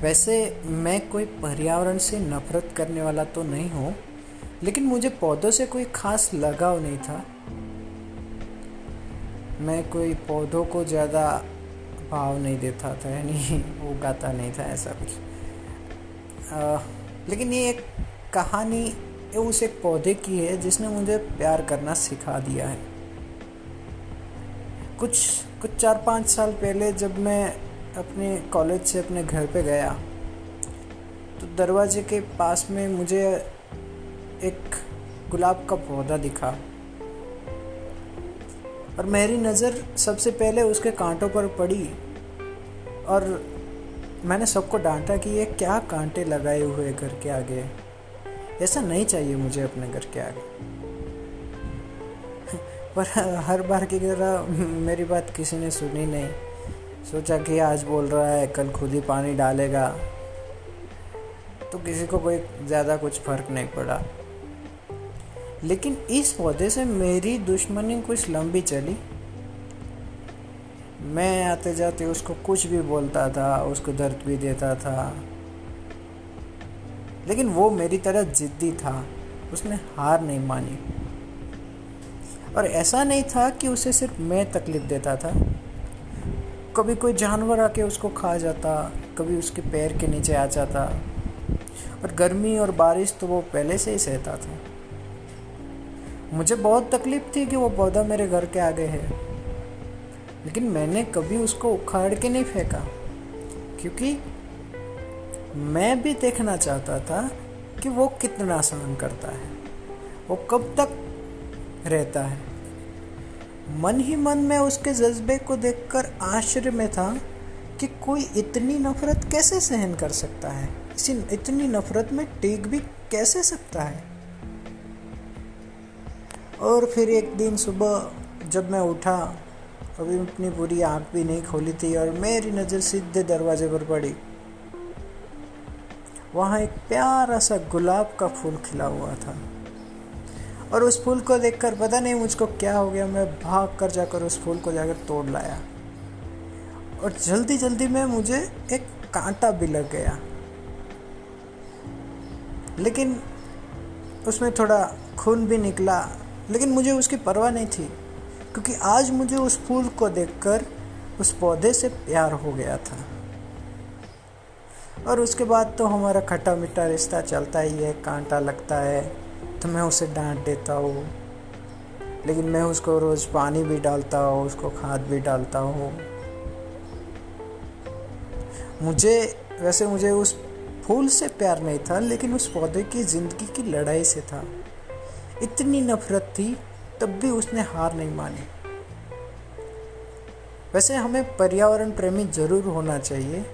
वैसे मैं कोई पर्यावरण से नफरत करने वाला तो नहीं हूँ, लेकिन मुझे पौधों से कोई खास लगाव नहीं था। मैं कोई पौधों को ज़्यादा भाव नहीं देता था, यानी उगाता नहीं था ऐसा कुछ। लेकिन ये एक कहानी उस एक पौधे की है जिसने मुझे प्यार करना सिखा दिया है। कुछ कुछ चार पाँच साल पहले जब मैं अपने कॉलेज से अपने घर पे गया। तो दरवाजे के पास में मुझे एक गुलाब का पौधा दिखा। और मेरी नज़र सबसे पहले उसके कांटों पर पड़ी और मैंने सबको डांटा कि ये क्या कांटे लगाए हुए घर के आगे? ऐसा नहीं चाहिए मुझे अपने घर के आगे। पर हर बार की तरह मेरी बात किसी ने सुनी नहीं। सोचा कि आज बोल रहा है, कल खुद ही पानी डालेगा। तो किसी को कोई ज़्यादा कुछ फ़र्क नहीं पड़ा। लेकिन इस पौधे से मेरी दुश्मनी कुछ लंबी चली। मैं आते जाते उसको कुछ भी बोलता था, उसको दर्द भी देता था। लेकिन वो मेरी तरह जिद्दी था। उसने हार नहीं मानी। और ऐसा नहीं था कि उसे सिर्फ़ मैं तकलीफ़ देता था। कभी कोई जानवर आके उसको खा जाता, कभी उसके पैर के नीचे आ जाता। और गर्मी और बारिश तो वो पहले से ही सहता था। मुझे बहुत तकलीफ़ थी कि वो पौधा मेरे घर के आगे है। लेकिन मैंने कभी उसको उखाड़ के नहीं फेंका, क्योंकि मैं भी देखना चाहता था कि वो कितना सहन करता है, वो कब तक रहता है। मन ही मन में उसके जज्बे को देखकर आश्चर्य में था कि कोई इतनी नफरत कैसे सहन कर सकता है? इसी इतनी नफरत में टिक भी कैसे सकता है? और फिर एक दिन सुबह जब मैं उठा, अभी अपनी पूरी आँख भी नहीं खोली थी और मेरी नज़र सीधे दरवाजे पर पड़ी। वहाँ एक प्यारा सा गुलाब का फूल खिला हुआ था। और उस फूल को देखकर पता नहीं मुझको क्या हो गया। मैं भाग कर जाकर उस फूल को जाकर तोड़ लाया। और जल्दी जल्दी में मुझे एक कांटा भी लग गया। लेकिन उसमें थोड़ा खून भी निकला। लेकिन मुझे उसकी परवाह नहीं थी, क्योंकि आज मुझे उस फूल को देखकर उस पौधे से प्यार हो गया था। और उसके बाद तो हमारा खट्टा मीठा रिश्ता चलता ही है, कांटा लगता है। तो मैं उसे डांट देता हूँ। लेकिन मैं उसको रोज़ पानी भी डालता हूँ, उसको खाद भी डालता हूँ। मुझे, वैसे मुझे उस फूल से प्यार नहीं था, लेकिन उस पौधे की ज़िंदगी की लड़ाई से था। इतनी नफरत थी, तब भी उसने हार नहीं मानी। वैसे हमें पर्यावरण प्रेमी ज़रूर होना चाहिए,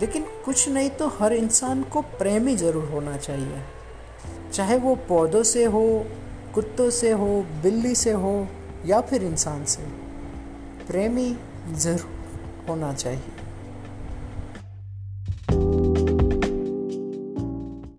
लेकिन कुछ नहीं तो हर इंसान को प्रेमी ज़रूर होना चाहिए। चाहे वो पौधों से हो, कुत्तों से हो, बिल्ली से हो, या फिर इंसान से, प्रेमी ज़रूर होना चाहिए।